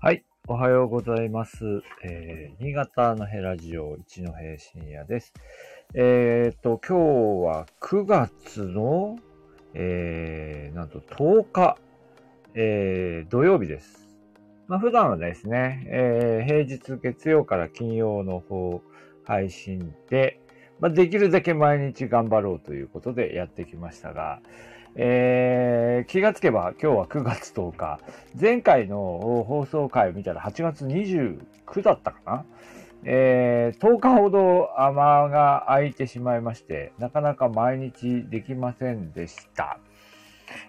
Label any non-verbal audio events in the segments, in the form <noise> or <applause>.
はい。おはようございます。えー、新潟のヘラジオ一戸深夜です。えっ、と、今日は9月の、えー、なんと10日、えー、土曜日です。まあ、普段はですね、えー、平日月曜から金曜の方配信で、まあ、できるだけ毎日頑張ろうということでやってきましたが、えー、気がつけば今日は9月10日。前回の放送回を見たら8月29だったかなえー、10日ほど間が空いてしまいまして、なかなか毎日できませんでした。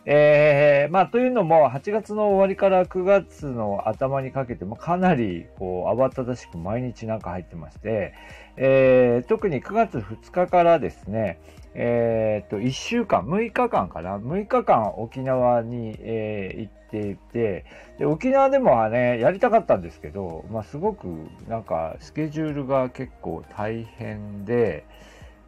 えー、まあ、というのも、8月の終わりから9月の頭にかけてもかなり、こう、慌ただしく毎日なんか入ってまして、えー、特に9月2日からですね、えー、と、1週間、6日間かな ?6 日間沖縄に、えー行っていて、で、沖縄でもね、やりたかったんですけど、まあ、すごく、なんか、スケジュールが結構大変で、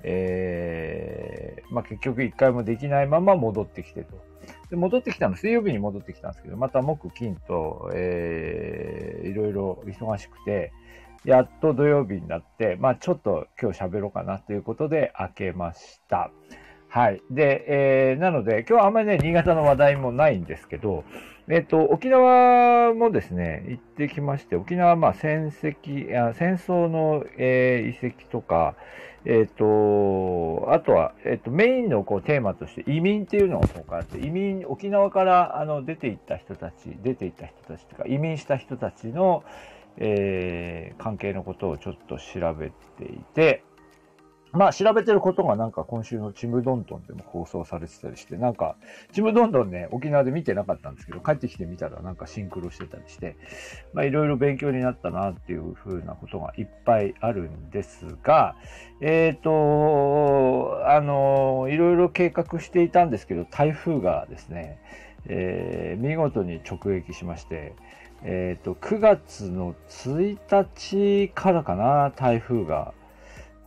えーまあ、結局1回もできないまま戻ってきてと。で戻ってきたの、水曜日に戻ってきたんですけど、また木、金と、えー、いろいろ忙しくて、やっと土曜日になって、まあちょっと今日喋ろうかなということで開けました。はい。で、えー、なので今日はあんまりね、新潟の話題もないんですけど、えっ、と、沖縄もですね、行ってきまして、沖縄はまあ戦績、あ戦争の、えー遺跡とか、えっ、と、あとは、えっ、と、メインのこうテーマとして移民っていうのがこうあって、移民、沖縄からあの出て行った人たち、出て行った人たちとか、移民した人たちの、えー関係のことをちょっと調べていて、まあ調べてることがなんか今週のちむどんどんでも放送されてたりして、なんかちむどんどんね、沖縄で見てなかったんですけど、帰ってきてみたらなんかシンクロしてたりして、まあいろいろ勉強になったなっていうふうなことがいっぱいあるんですが、えっ、と、あの、いろいろ計画していたんですけど、台風がですね、えー見事に直撃しまして、えっ、と、9月の1日からかな、台風が、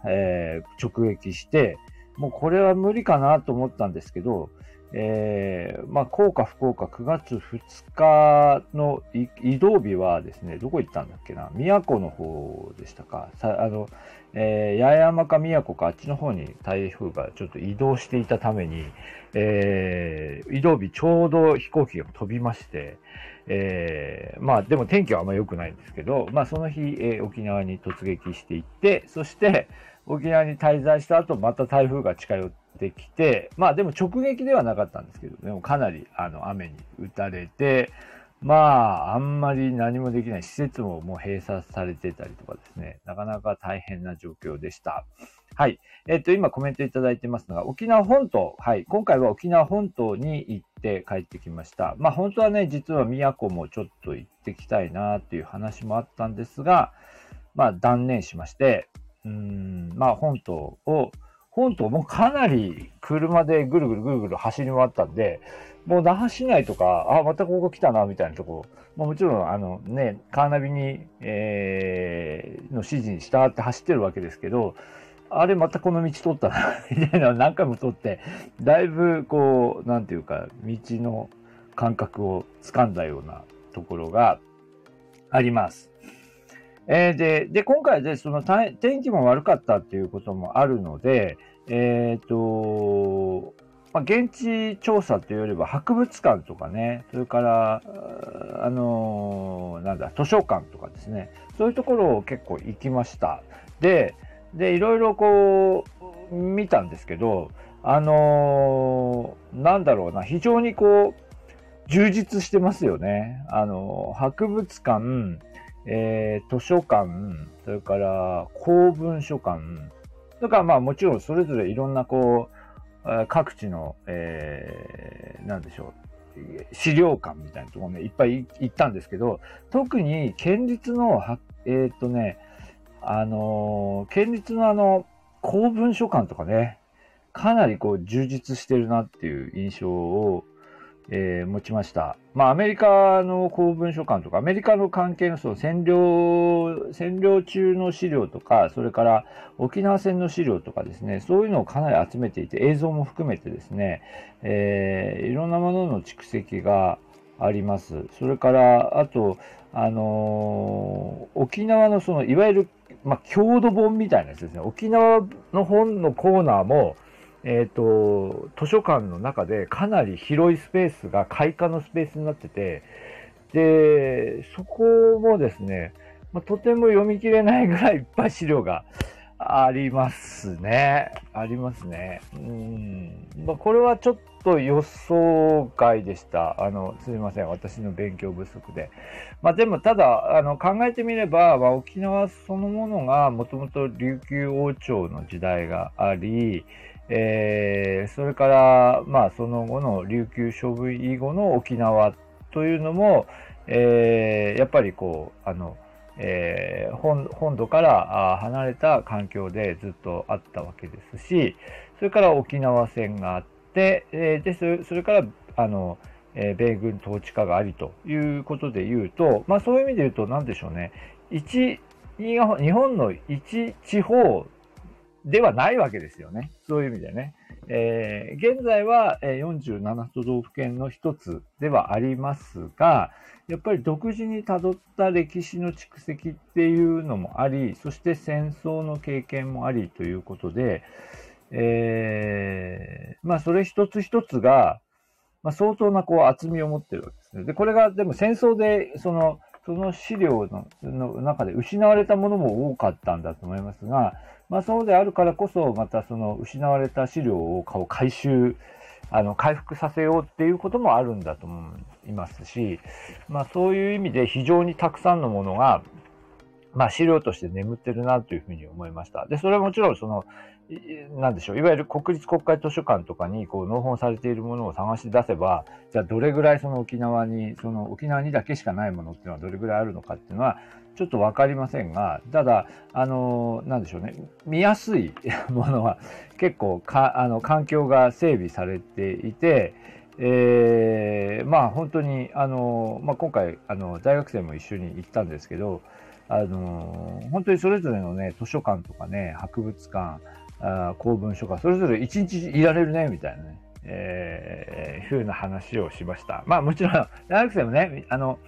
えー直撃して、もうこれは無理かなと思ったんですけど、えーまあ、幸か不幸か9月2日の移動日はですね、どこ行ったんだっけな、宮古の方でしたか、さあの、えー八重山か宮古かあっちの方に台風がちょっと移動していたために、えー移動日ちょうど飛行機が飛びまして、えまあでも天気はあんま良くないんですけど、まあその日、え沖縄に突撃していって、そして沖縄に滞在した後また台風が近寄ってきて、まあでも直撃ではなかったんですけど、でもかなりあの雨に打たれて、まああんまり何もできない施設ももう閉鎖されてたりとかですね、なかなか大変な状況でした。はい。えっと、今コメントいただいてますのが、沖縄本島。はい。今回は沖縄本島に行って帰ってきました。まあ本当はね、実は宮古もちょっと行ってきたいなっていう話もあったんですが、まあ断念しまして、うん、まあ本島を、本島もかなり車でぐるぐるぐるぐる走り回ったんで、もう那覇市内とか、あ、またここ来たな、みたいなとこ、まあ、もちろん、あのね、カーナビに、えーの指示に従って走ってるわけですけど、あれまたこの道通ったな、<laughs> みたいなのを何回も通って、だいぶこう、なんていうか、道の感覚を掴んだようなところがあります。えーで、で、今回で、その天気も悪かったっていうこともあるので、えっ、と、まあ、現地調査というよりは博物館とかね、それから、ああのなんだ、図書館とかですね、そういうところを結構行きました。で、で、いろいろこう、見たんですけど、あのなんだろうな、非常にこう、充実してますよね。あの博物館、えー図書館、それから公文書館、それからまあもちろんそれぞれいろんなこう、各地の、えーなんでしょう、資料館みたいなところね、いっぱい行ったんですけど、特に県立のは、えーっとね、あの県立のあの、公文書館とかね、かなりこう充実してるなっていう印象を、えー持ちました。まあ、アメリカの公文書館とか、アメリカの関係のその占領、占領中の資料とか、それから沖縄戦の資料とかですね、そういうのをかなり集めていて、映像も含めてですね、えーいろんなものの蓄積があります。それから、あと、あのー、沖縄のその、いわゆる、まあ、郷土本みたいなやつですね。沖縄の本のコーナーも、えっ、ー、と、図書館の中でかなり広いスペースが開花のスペースになってて、で、そこもですね、まあ、とても読み切れないぐらいいっぱい資料がありますね。ありますね。うん。まあ、これはちょっと予想外でした。あの、すみません。私の勉強不足で。まあ、でも、ただ、あの、考えてみれば、まあ、沖縄そのものが、もともと琉球王朝の時代があり、えー、それから、まあ、その後の琉球処分以後の沖縄というのも、えー、やっぱりこう、あの、えー、本本土から離れた環境でずっとあったわけですし、それから沖縄戦があって、えー、でそれからあの、えー、米軍統治下がありということで言うと、まあ、そういう意味で言うと、なんでしょうね、一日本の一地方ではないわけですよね。そういう意味でね。えー、現在は47都道府県の一つではありますが、やっぱり独自にたどった歴史の蓄積っていうのもあり、そして戦争の経験もありということで、えー、まあそれ一つ一つが、まあ、相当なこう厚みを持ってるわけですね。で、これがでも戦争でそのその資料の中で失われたものも多かったんだと思いますが、まあ、そうであるからこそ、またその失われた資料を回収、あの回復させようっていうこともあるんだと思いますし、まあ、そういう意味で非常にたくさんのものが、まあ、資料として眠ってるなというふうに思いました。で、それはもちろんそのなんでしょう、いわゆる国立国会図書館とかにこう納本されているものを探し出せば、じゃあどれぐらいその沖縄に、その沖縄にだけしかないものっていうのはどれぐらいあるのかっていうのは、ちょっとわかりませんが、ただ、あの、なんでしょうね、見やすい <laughs> ものは結構か、あの、環境が整備されていて、えー、まあ本当に、あの、まあ今回、あの、大学生も一緒に行ったんですけど、あの、本当にそれぞれのね、図書館とかね、博物館、公文書か、それぞれ一日いられるね、みたいなね、えー、ふうな話をしました。まあもちろん、大学生もね、あの、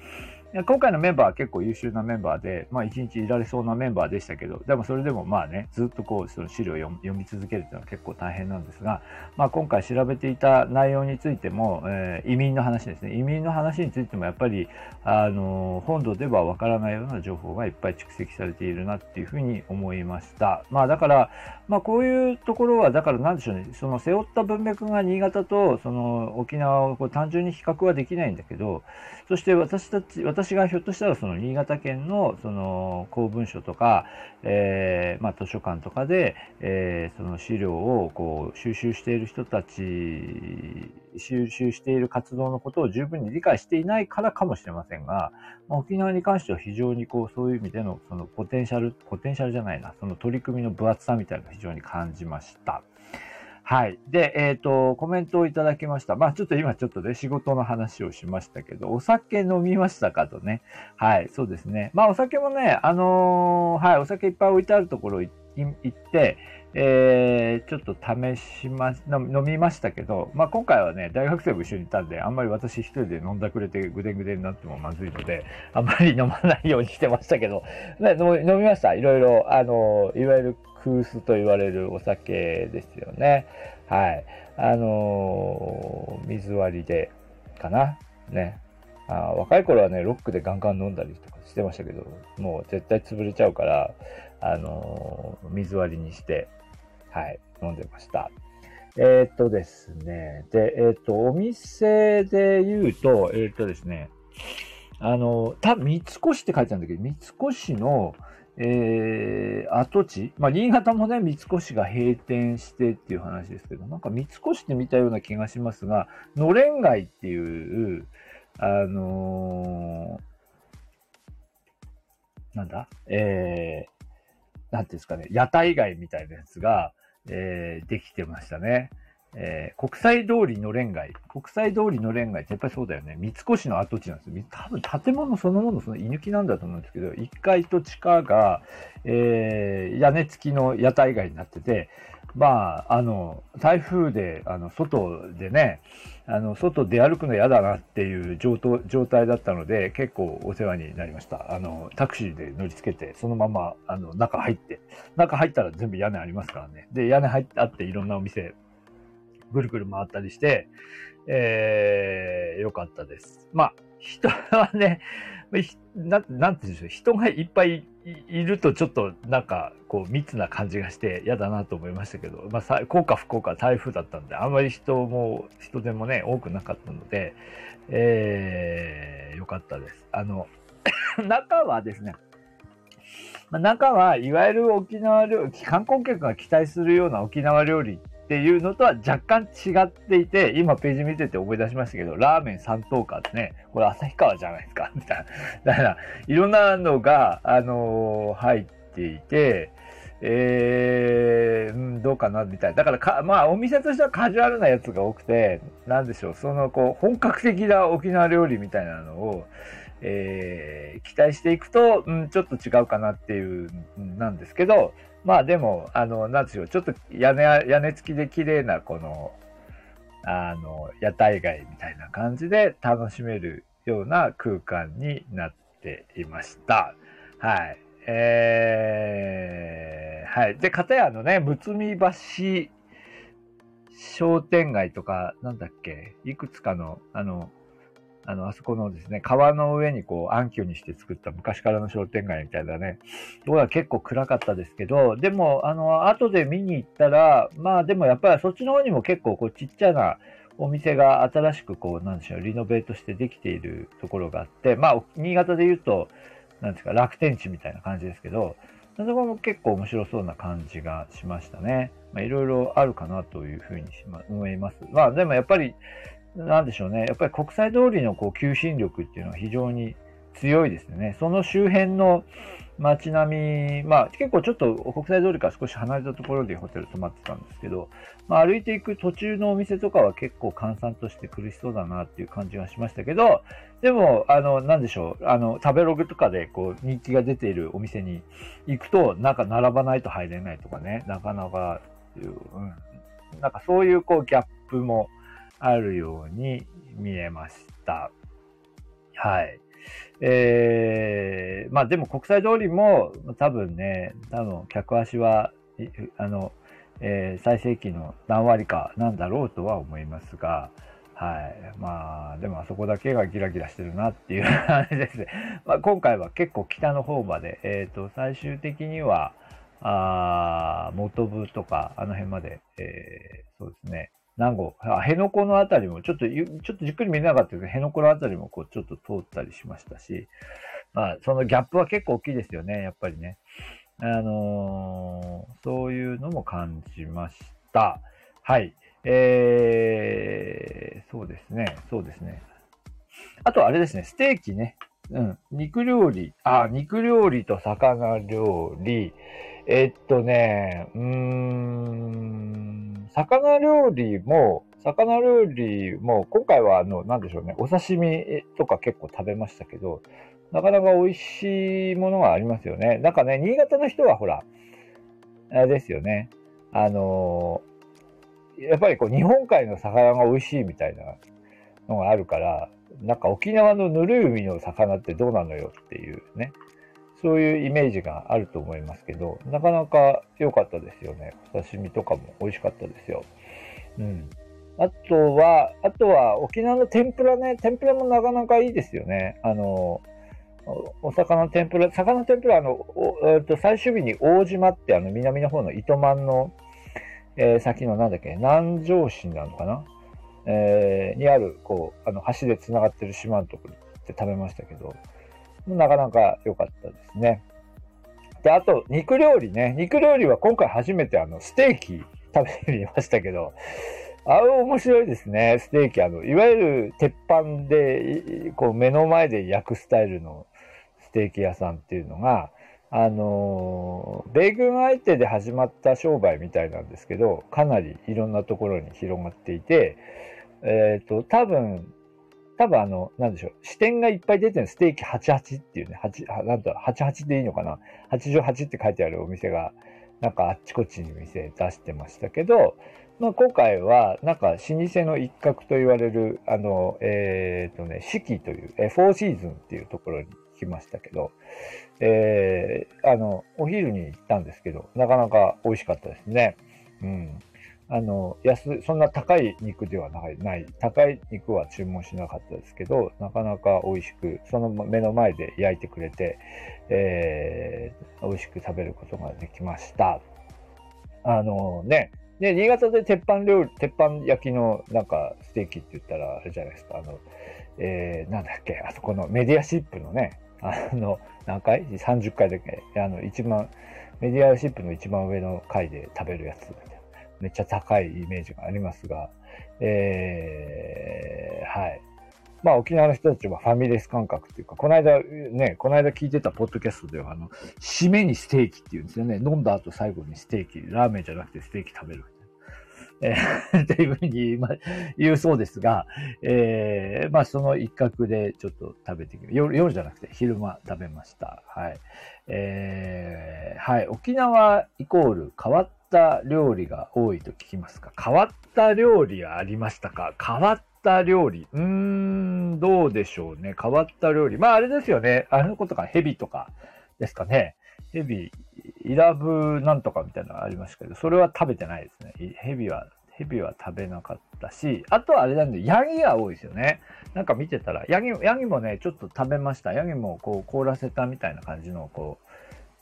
今回のメンバーは結構優秀なメンバーで、まあ一日いられそうなメンバーでしたけど、でもそれでもまあね、ずっとこう、その資料を読み続けるっていうのは結構大変なんですが、まあ今回調べていた内容についても、えー、移民の話ですね。移民の話についてもやっぱり、あの、本土ではわからないような情報がいっぱい蓄積されているなっていうふうに思いました。まあだから、まあこういうところは、だからなんでしょうね、その背負った文脈が新潟とその沖縄をこう単純に比較はできないんだけど、そして私たち、私がひょっとしたらその新潟県のその公文書とか、えー、まあ、図書館とかで、えー、その資料をこう収集している人たち、収集している活動のことを十分に理解していないからかもしれませんが、ま、沖縄に関しては非常にこうそういう意味でのそのポテンシャル、ポテンシャルじゃないな、その取り組みの分厚さみたいなのを非常に感じました。はい。で、えっ、ー、と、コメントをいただきました。まあ、ちょっと今ちょっとね、仕事の話をしましたけど、お酒飲みましたかとね。はい、そうですね。まあ、お酒もね、あのー、はい、お酒いっぱい置いてあるところ行って、えー、ちょっと試しま、飲みましたけど、まあ、今回はね、大学生も一緒にいたんで、あんまり私一人で飲んだくれてぐでぐでになってもまずいので、あんまり飲まないようにしてましたけど、ね、飲みました。いろいろ、あの、いわゆる空須と言われるお酒ですよね。はい。あのー、水割りで、かな。ね。あ若い頃はね、ロックでガンガン飲んだりとかしてましたけど、もう絶対潰れちゃうから、あのー、水割りにして、はい、飲んでました。えー、っとですね。で、えー、っと、お店で言うと、えー、っとですね、あの、た、三越って書いてあるんだけど、三越の、えー、跡地、まあ、新潟もね、三越が閉店してっていう話ですけど、なんか三越って見たような気がしますが、のれん街っていう、あのー、なんだ？えー、なんていうんですかね、屋台街みたいなやつが、えー、できてましたね。えー、国際通りのれん街。国際通りのれん街ってやっぱりそうだよね。三越の跡地なんですよ。多分建物そのものその居抜きなんだと思うんですけど、1階と地下が、えー、屋根付きの屋台街になってて、まあ、あの、台風で、あの、外でね、あの、外出歩くの嫌だなっていう状状態だったので、結構お世話になりました。あの、タクシーで乗り付けて、そのまま、あの、中入って、中入ったら全部屋根ありますからね。で、屋根入ってあっていろんなお店、ぐるぐる回ったりして、えー、よかったです。まあ、人はね、ななんて言うんでしょう、人がいっぱいいるとちょっとなんかこう密な感じがして嫌だなと思いましたけど、まあ、幸か不幸か台風だったんで、あんまり人も、人手もね、多くなかったので、えー、よかったです。あの、<coughs> 中はですね、ま、中はいわゆる沖縄料理、観光客が期待するような沖縄料理っていうのとは若干違っていて、今ページ見てて思い出しましたけど、ラーメン三等価ですね。これ旭川じゃないですか <laughs> みたいな。だから、いろんなのが、あのー、入っていて、えー、うん、どうかなみたいな。だからか、まあ、お店としてはカジュアルなやつが多くて、なんでしょう、その、こう、本格的な沖縄料理みたいなのを、えー、期待していくと、うん、ちょっと違うかなっていう、なんですけど、まあでも、あの、なんですよ、ちょっと屋根、屋根付きで綺麗なこの、あの、屋台街みたいな感じで楽しめるような空間になっていました。はい。えー、はい。で、かたやのね、むつみ橋商店街とか、なんだっけ、いくつかの、あの、あの、あそこのですね、川の上にこう暗渠にして作った昔からの商店街みたいなね、ところは結構暗かったですけど、でも、あの、後で見に行ったら、まあでもやっぱりそっちの方にも結構こうちっちゃなお店が新しくこう、なんでしょう、リノベートしてできているところがあって、まあ、新潟で言うと、なんですか、楽天地みたいな感じですけど、そこも結構面白そうな感じがしましたね。まあ、いろいろあるかなというふうに思います。まあ、でもやっぱり、なんでしょうね。やっぱり国際通りのこう求心力っていうのは非常に強いですね。その周辺の街並み、まあ結構ちょっと国際通りから少し離れたところでホテル泊まってたんですけど、まあ歩いていく途中のお店とかは結構閑散として苦しそうだなっていう感じがしましたけど、でも、あの、なんでしょう、あの、食べログとかでこう人気が出ているお店に行くと、なんか並ばないと入れないとかね、なかなか、うん、なんかそういうこうギャップも、あるように見えました。はい。えー、まあでも国際通りも多分ね、多分客足は、あの、えー、最盛期の何割かなんだろうとは思いますが、はい。まあ、でもあそこだけがギラギラしてるなっていう感じですね。まあ、今回は結構北の方まで、えっ、ー、と、最終的には、あ元部とか、あの辺まで、えー、そうですね、南郷、辺野古のあたりも、ちょっと、ちょっとじっくり見れなかったけど、辺野古のあたりもこう、ちょっと通ったりしましたし、まあ、そのギャップは結構大きいですよね、やっぱりね。あのー、そういうのも感じました。はい。えー、そうですね、そうですね。あとあれですね、ステーキね。うん。肉料理。あ、肉料理と魚料理。えっとね、うーん、魚料理も、魚料理も、今回はあの、なんでしょうね、お刺身とか結構食べましたけど、なかなか美味しいものがありますよね。なんかね、新潟の人はほら、あれですよね、あのやっぱりこう、日本海の魚が美味しいみたいなのがあるから、なんか沖縄のぬるい海の魚ってどうなのよっていうね。そういうイメージがあると思いますけど、なかなか良かったですよね。お刺身とかも美味しかったですよ。うん。あとは、あとは沖縄の天ぷらね、天ぷらもなかなかいいですよね。あの、お魚天ぷら、魚天ぷら、あの、えっと、最終日に大島ってあの南の方の糸満の、えー、先のなんだっけ、南城市なのかな？えー、にある、こう、あの、橋で繋がってる島のところで食べましたけど、なかなか良かったですね。で、あと、肉料理ね。肉料理は今回初めてあの、ステーキ食べてみましたけど、あれ面白いですね。ステーキ。あの、いわゆる鉄板で、こう目の前で焼くスタイルのステーキ屋さんっていうのが、あの、米軍相手で始まった商売みたいなんですけど、かなりいろんなところに広がっていて、えっ、ー、と、多分、多分あの、なんでしょう、視点がいっぱい出てるステーキ88っていうね、8、なんと、88でいいのかな ?88 って書いてあるお店が、なんかあっちこっちに店出してましたけど、まあ、今回は、なんか、老舗の一角と言われる、あの、えっ、ー、とね、四季という、えー、フォーシーズンっていうところに来ましたけど、えー、あの、お昼に行ったんですけど、なかなか美味しかったですね。うん。あの、安、そんな高い肉ではない、ない、高い肉は注文しなかったですけど、なかなか美味しく、その目の前で焼いてくれて、えー、美味しく食べることができました。あのね、で、新潟で鉄板料理、鉄板焼きのなんかステーキって言ったらあれじゃないですか、あの、えー、なんだっけ、あそこのメディアシップのね、あの、何回 ?30 回だけ、あの、一番、メディアシップの一番上の階で食べるやつめっちゃ高いイメージがありますが、えー、はい。まあ沖縄の人たちはファミレス感覚っていうか、この間ね、この間聞いてたポッドキャストでは、あの、締めにステーキっていうんですよね。飲んだ後最後にステーキ、ラーメンじゃなくてステーキ食べる。えー、<laughs> っていうふうに言うそうですが、えー、まあその一角でちょっと食べてき夜、夜じゃなくて昼間食べました。はい。えー、はい。沖縄イコール変わった料理が多いと聞きますか？変わった料理はありましたか？変わった料理。うーん、どうでしょうね。変わった料理。まああれですよね。あのことか、ヘビとかですかね。ヘビ、イラブなんとかみたいなのがありましたけど、それは食べてないですね。ヘビは、ヘビは食べなかったし、あとはあれなんで、ヤギが多いですよね。なんか見てたら、ヤギ、ヤギもね、ちょっと食べました。ヤギもこう凍らせたみたいな感じの、こう、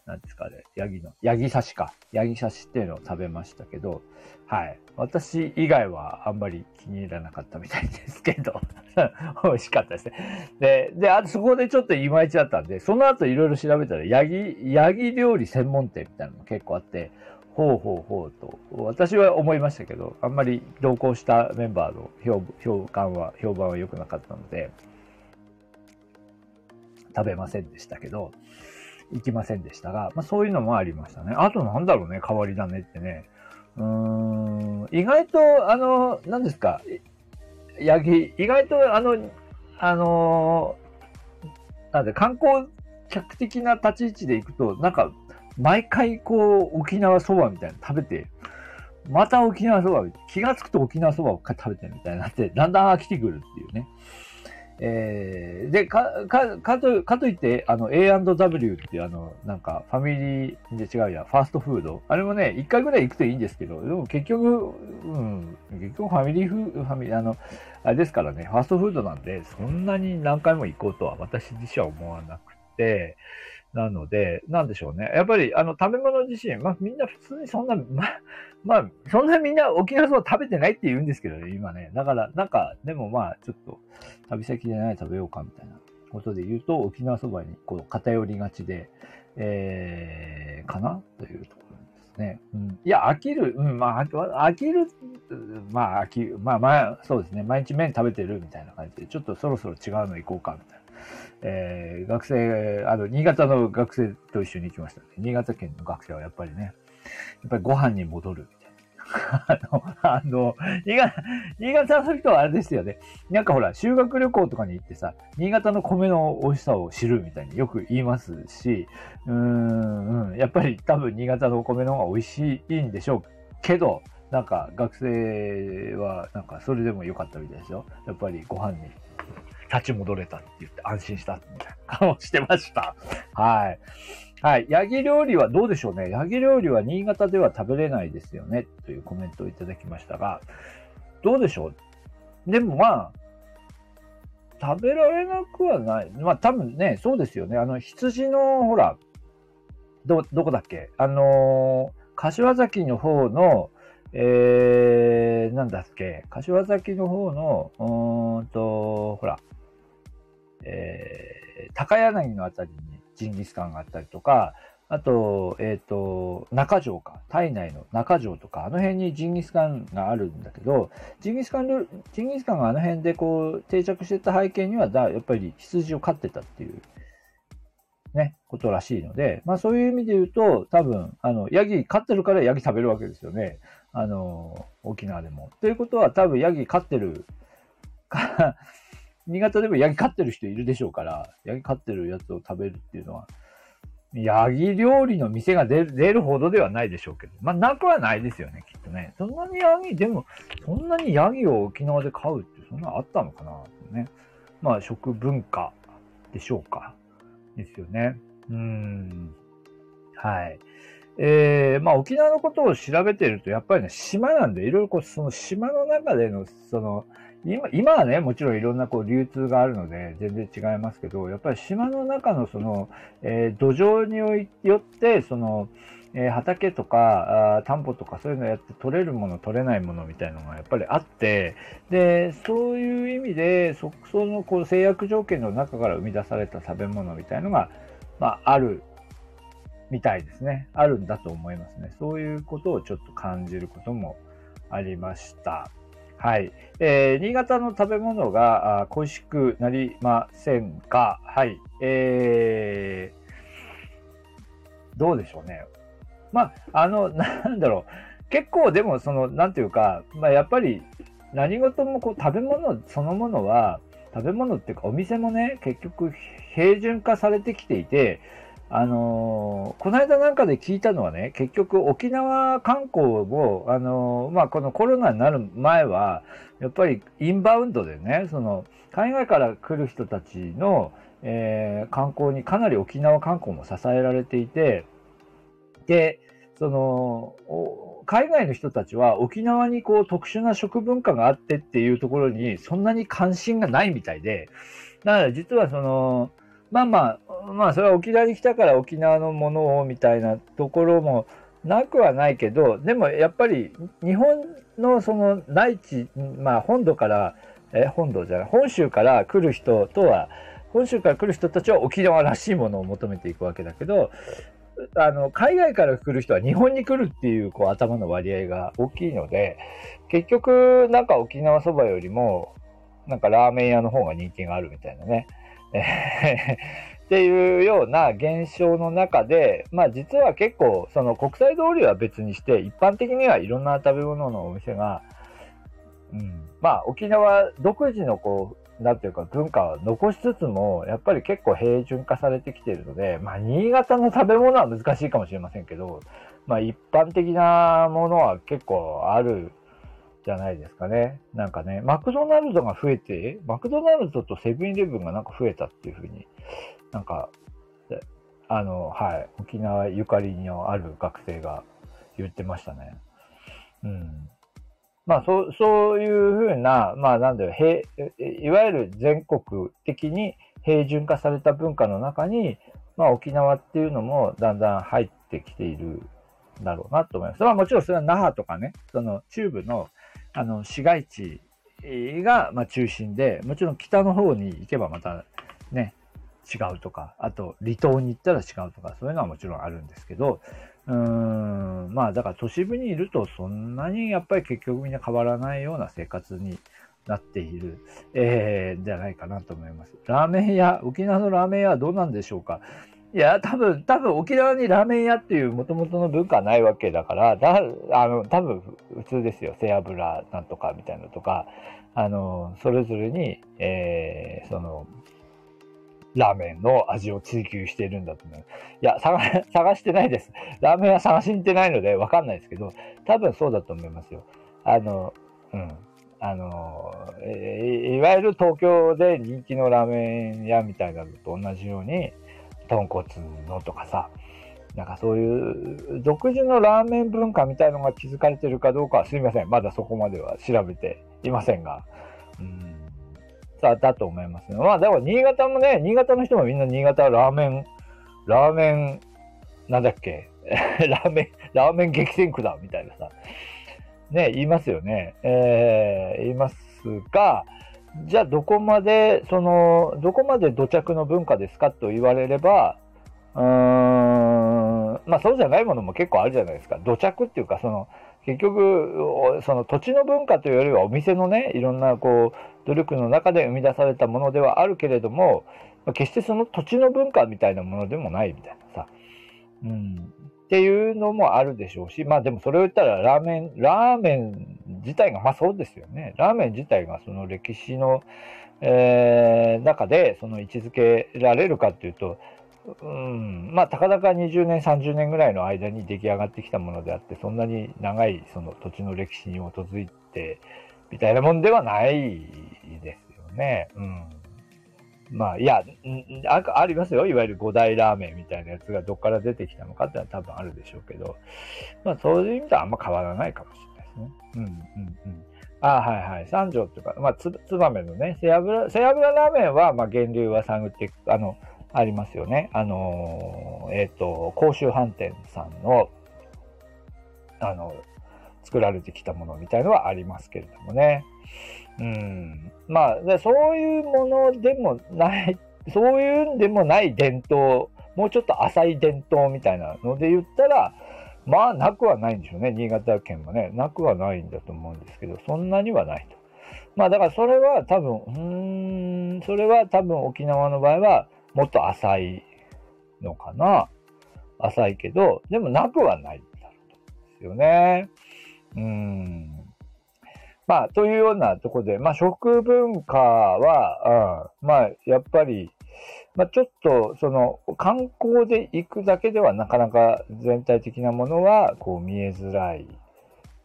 なんですかね、ヤギの、ヤギ刺しか。ヤギ刺しっていうのを食べましたけど、はい。私以外はあんまり気に入らなかったみたいですけど、<laughs> 美味しかったですね。で、で、あそこでちょっといまいちだったんで、その後いろいろ調べたら、ヤギ、ヤギ料理専門店みたいなのも結構あって、ほうほうほうと、私は思いましたけど、あんまり同行したメンバーの評評判は、評判は良くなかったので、食べませんでしたけど、行きませんでしたが、まあそういうのもありましたね。あとなんだろうね、変わり種ってね。うーん、意外と、あの、何ですか、ヤギ、意外とあの、あの、なんで観光客的な立ち位置で行くと、なんか、毎回こう、沖縄そばみたいな食べて、また沖縄そば、気がつくと沖縄そばを食べてみたいになって、だんだん飽きてくるっていうね。えー、で、か、か、かと、かといって、あの、A&W っていうあの、なんか、ファミリーで違うや、ファーストフード。あれもね、一回ぐらい行くといいんですけど、でも結局、うん、結局ファミリーフ、ファミリー、あの、あれですからね、ファーストフードなんで、そんなに何回も行こうとは私自身は思わなくて、なので、なんでしょうね。やっぱり、あの、食べ物自身、まあ、みんな普通にそんな、まあ、まあ、そんなみんな沖縄そば食べてないって言うんですけどね、今ね。だから、なんか、でもまあ、ちょっと、旅先でない食べようかみたいなことで言うと、沖縄そばにこう偏りがちで、えー、かな？というところですね。うん、いや、飽きる、うん、まあ、飽きる、まあ、飽きる、まあ、まあ、そうですね。毎日麺食べてるみたいな感じで、ちょっとそろそろ違うの行こうかみたいな。えー、学生、あの、新潟の学生と一緒に行きましたね。新潟県の学生はやっぱりね、やっぱりご飯に戻るみたいな。<laughs> あの、あの、新潟、新潟の人はあれですよね。なんかほら、修学旅行とかに行ってさ、新潟の米の美味しさを知るみたいによく言いますし、うーん、うん、やっぱり多分新潟のお米の方が美味しいんでしょうけど、なんか学生はなんかそれでも良かったみたいですよ。やっぱりご飯に立ち戻れたって言って安心したみたいな顔してました。はい。はい。ヤギ料理はどうでしょうね。ヤギ料理は新潟では食べれないですよね。というコメントをいただきましたが、どうでしょう？でもまあ、食べられなくはない。まあ多分ね、そうですよね。あの、羊の、ほら、ど、どこだっけ？あのー、柏崎の方の、えー、なんだっけ？柏崎の方の、うんと、ほら、えー、高柳のあたりにジンギスカンがあったりとか、あと、えっ、ー、と、中条か。体内の中条とか、あの辺にジンギスカンがあるんだけど、ジンギスカン、ジンギスカンがあの辺でこう定着してた背景にはだ、やっぱり羊を飼ってたっていうね、ことらしいので、まあそういう意味で言うと、多分、あの、ヤギ飼ってるからヤギ食べるわけですよね。あの、沖縄でも。ということは多分ヤギ飼ってるから、新潟でもヤギ飼ってる人いるでしょうから、ヤギ飼ってるやつを食べるっていうのは、ヤギ料理の店が出るほどではないでしょうけど、まあなくはないですよね、きっとね。そんなにヤギ、でも、そんなにヤギを沖縄で飼うってそんなあったのかなね。まあ食文化でしょうか。ですよね。うん。はい。えー、まあ沖縄のことを調べてると、やっぱりね、島なんで、いろいろこう、その島の中での、その、今、今はね、もちろんいろんなこう流通があるので、全然違いますけど、やっぱり島の中のその、えー、土壌によって、その、えー、畑とかあ、田んぼとかそういうのやって取れるもの、取れないものみたいなのがやっぱりあって、で、そういう意味で、そ、そのこう制約条件の中から生み出された食べ物みたいのが、まあ、あるみたいですね。あるんだと思いますね。そういうことをちょっと感じることもありました。はい。えー、新潟の食べ物が恋しくなりませんか？はい。えー、どうでしょうね。まあ、あの、<laughs> なんだろう。結構でも、その、なんていうか、まあ、やっぱり、何事もこう、食べ物そのものは、食べ物っていうか、お店もね、結局、平準化されてきていて、あのー、この間なんかで聞いたのはね、結局沖縄観光を、あのー、まあ、このコロナになる前は、やっぱりインバウンドでね、その、海外から来る人たちの、えー、観光にかなり沖縄観光も支えられていて、で、その、海外の人たちは沖縄にこう特殊な食文化があってっていうところにそんなに関心がないみたいで、だから実はその、まあまあ、まあそれは沖縄に来たから沖縄のものをみたいなところもなくはないけど、でもやっぱり日本のその内地、まあ本土から、え、本土じゃない、本州から来る人とは、本州から来る人たちは沖縄らしいものを求めていくわけだけど、あの、海外から来る人は日本に来るっていう、こう、頭の割合が大きいので、結局、なんか沖縄そばよりも、なんかラーメン屋の方が人気があるみたいなね。<laughs> っていうような現象の中で、まあ実は結構、その国際通りは別にして、一般的にはいろんな食べ物のお店が、うん、まあ沖縄独自のこう、なんていうか文化を残しつつも、やっぱり結構平準化されてきているので、まあ新潟の食べ物は難しいかもしれませんけど、まあ一般的なものは結構あるじゃないですかね。なんかね、マクドナルドが増えて、マクドナルドとセブンイレブンがなんか増えたっていうふうに、なんか、あの、はい、沖縄ゆかりのある学生が言ってましたね。うん。まあ、そう、そういうふうな、まあ、なんだよ、平、いわゆる全国的に平準化された文化の中に、まあ、沖縄っていうのもだんだん入ってきているだろうなと思います。まあ、もちろんそれは那覇とかね、その中部のあの、市街地が、まあ、中心で、もちろん北の方に行けばまたね、違うとか、あと離島に行ったら違うとか、そういうのはもちろんあるんですけど、うーん、まあだから都市部にいるとそんなにやっぱり結局みんな変わらないような生活になっている、えー、じゃないかなと思います。ラーメン屋、沖縄のラーメン屋はどうなんでしょうか？いや、多分、多分沖縄にラーメン屋っていう元々の文化はないわけだから、だ、あの、多分普通ですよ。背脂なんとかみたいなのとか、あの、それぞれに、えー、その、ラーメンの味を追求してるんだと思う。いや、探、探してないです。ラーメン屋探しに行ってないのでわかんないですけど、多分そうだと思いますよ。あの、うん。あの、いわゆる東京で人気のラーメン屋みたいなのと同じように、豚骨のとかさ、なんかそういう独自のラーメン文化みたいのが築かれてるかどうかはすみません。まだそこまでは調べていませんが。うんさあ、だと思いますね。まあ、でも新潟もね、新潟の人もみんな新潟ラーメン、ラーメン、なんだっけ？<laughs> ラーメン、ラーメン激戦区だみたいなさ。ね、言いますよね。えー、言いますが、じゃあどこまで、その、どこまで土着の文化ですかと言われれば、うーん、まあそうじゃないものも結構あるじゃないですか。土着っていうか、その、結局、その土地の文化というよりはお店のね、いろんなこう、努力の中で生み出されたものではあるけれども、決してその土地の文化みたいなものでもないみたいなさ。うん。っていうのもあるでしょうし、まあでもそれを言ったらラーメン、ラーメン自体が、まあそうですよね。ラーメン自体がその歴史の、えー、中でその位置づけられるかっていうと、うん、まあ、たかだか20年、30年ぐらいの間に出来上がってきたものであって、そんなに長いその土地の歴史に基づいて、みたいなもんではないですよね。うん。まあ、いやあ、ありますよ。いわゆる五大ラーメンみたいなやつがどっから出てきたのかってのは多分あるでしょうけど、まあ、そういう意味ではあんま変わらないかもしれない。うん、うん、うん。あはいはい。三条とか、まあ、つ、つばめのね、背脂、背脂ラーメンは、まあ、源流は探って、あの、ありますよね。あのえっ、ー、と、甲州飯店さんの、あの、作られてきたものみたいのはありますけれどもね。うん。まあ、でそういうものでもない、そういうんでもない伝統、もうちょっと浅い伝統みたいなので言ったら、まあ、なくはないんでしょうね。新潟県もね。なくはないんだと思うんですけど、そんなにはないと。まあ、だからそれは多分、うん、それは多分沖縄の場合は、もっと浅いのかな。浅いけど、でもなくはないんだろうですよね。うん。まあ、というようなとこで、まあ、食文化は、うん、まあ、やっぱり、まあ、ちょっと、その、観光で行くだけではなかなか全体的なものは、こう、見えづらい、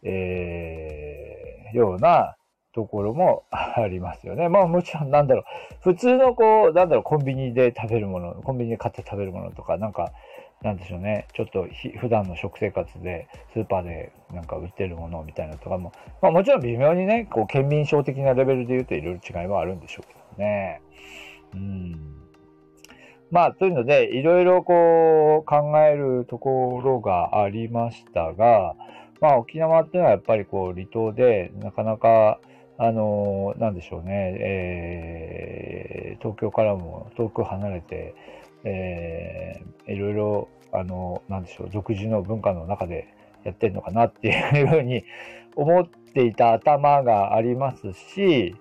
えー、ようなところも <laughs> ありますよね。まあ、もちろん、なんだろう、普通のこう、なんだろう、コンビニで食べるもの、コンビニで買って食べるものとか、なんか、なんでしょうね、ちょっと普段の食生活でスーパーでなんか売ってるものみたいなとかも、まあもちろん微妙にね、こう、県民症的なレベルで言うといろいろ違いはあるんでしょうけどね。うん。まあ、というので、いろいろこう、考えるところがありましたが、まあ沖縄っていうのはやっぱりこう、離島でなかなか、あの、なんでしょうね、えー、東京からも遠く離れて、えー、いろいろ、あの、なんでしょう、独自の文化の中でやってんのかなっていうふうに思っていた頭がありますし、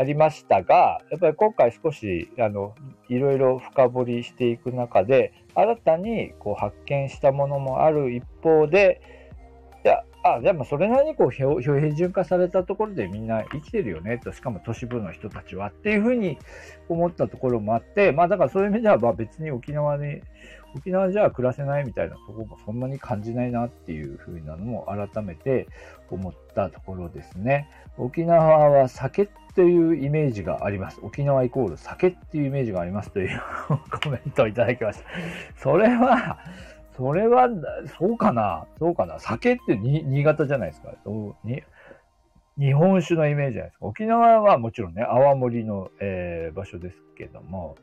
ありましたが、やっぱり今回少し、あの、いろいろ深掘りしていく中で、新たにこう発見したものもある一方で、いや、あ、でもそれなりにこう標準化されたところでみんな生きてるよねと、しかも都市部の人たちはっていうふうに思ったところもあって、まあだからそういう意味ではまあ別に沖縄に、沖縄じゃ暮らせないみたいなとこもそんなに感じないなっていうふうなのも改めて思ったところですね。沖縄は酒っていうイメージがあります。沖縄イコール酒っていうイメージがありますという <laughs> コメントをいただきました。それは、それは、そうかな？そうかな？酒って新潟じゃないですか？日本酒のイメージじゃないですか？沖縄はもちろんね、泡盛の、えー、場所ですけども、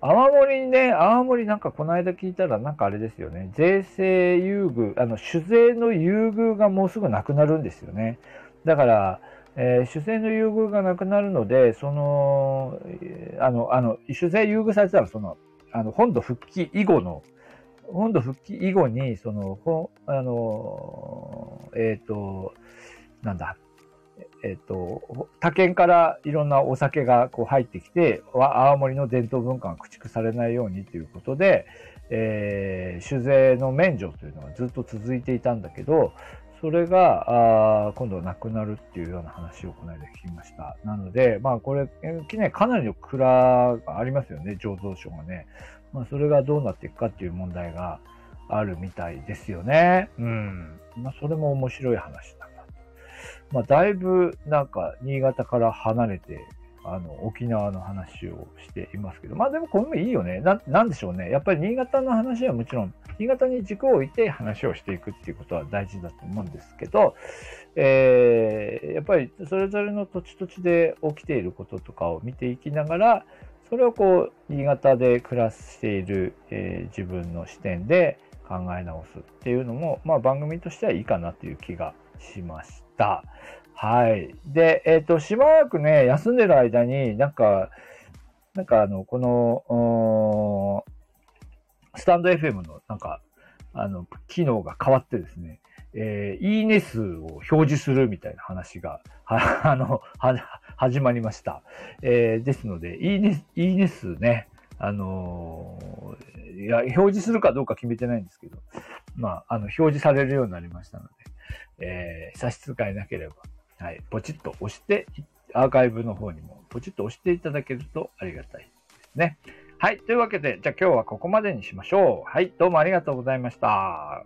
泡盛ね、泡盛なんかこの間聞いたらなんかあれですよね。税制優遇、あの、酒税の優遇がもうすぐなくなるんですよね。だから、えー、酒税の優遇がなくなるので、その、あの、あの、酒税優遇されたら、その、あの、本土復帰以後の本土復帰以後に、その、ほあの、えっ、ー、と、なんだ、えっ、ー、と、他県からいろんなお酒がこう入ってきて、青森の伝統文化が駆逐されないようにということで、えー、酒税の免除というのがずっと続いていたんだけど、それが、あ今度はなくなるっていうような話をこの間聞きました。なので、まあこれ、近年かなりの蔵がありますよね、醸造所がね。まあ、それがどうなっていくかっていう問題があるみたいですよね。うん。まあ、それも面白い話だなと。まあ、だいぶなんか新潟から離れて、あの、沖縄の話をしていますけど、まあでもこれもいいよね。な、なんでしょうね。やっぱり新潟の話はもちろん、新潟に軸を置いて話をしていくっていうことは大事だと思うんですけど、えー、やっぱりそれぞれの土地土地で起きていることとかを見ていきながら、それをこう、新潟で暮らしている、えー、自分の視点で考え直すっていうのも、まあ番組としてはいいかなという気がしました。はい。で、えっ、ー、と、しばらくね、休んでる間になんか、なんかあの、この、スタンド FM のなんか、あの、機能が変わってですね、えー、いいね数を表示するみたいな話が、は、<laughs> あの、は、始まりました。えー、ですので、いいね、いいね数ね、あのー、いや、表示するかどうか決めてないんですけど、まあ、あの、表示されるようになりましたので、えー、差し支えなければ、はい、ポチッと押して、アーカイブの方にもポチッと押していただけるとありがたいですね。はい。というわけで、じゃあ今日はここまでにしましょう。はい。どうもありがとうございました。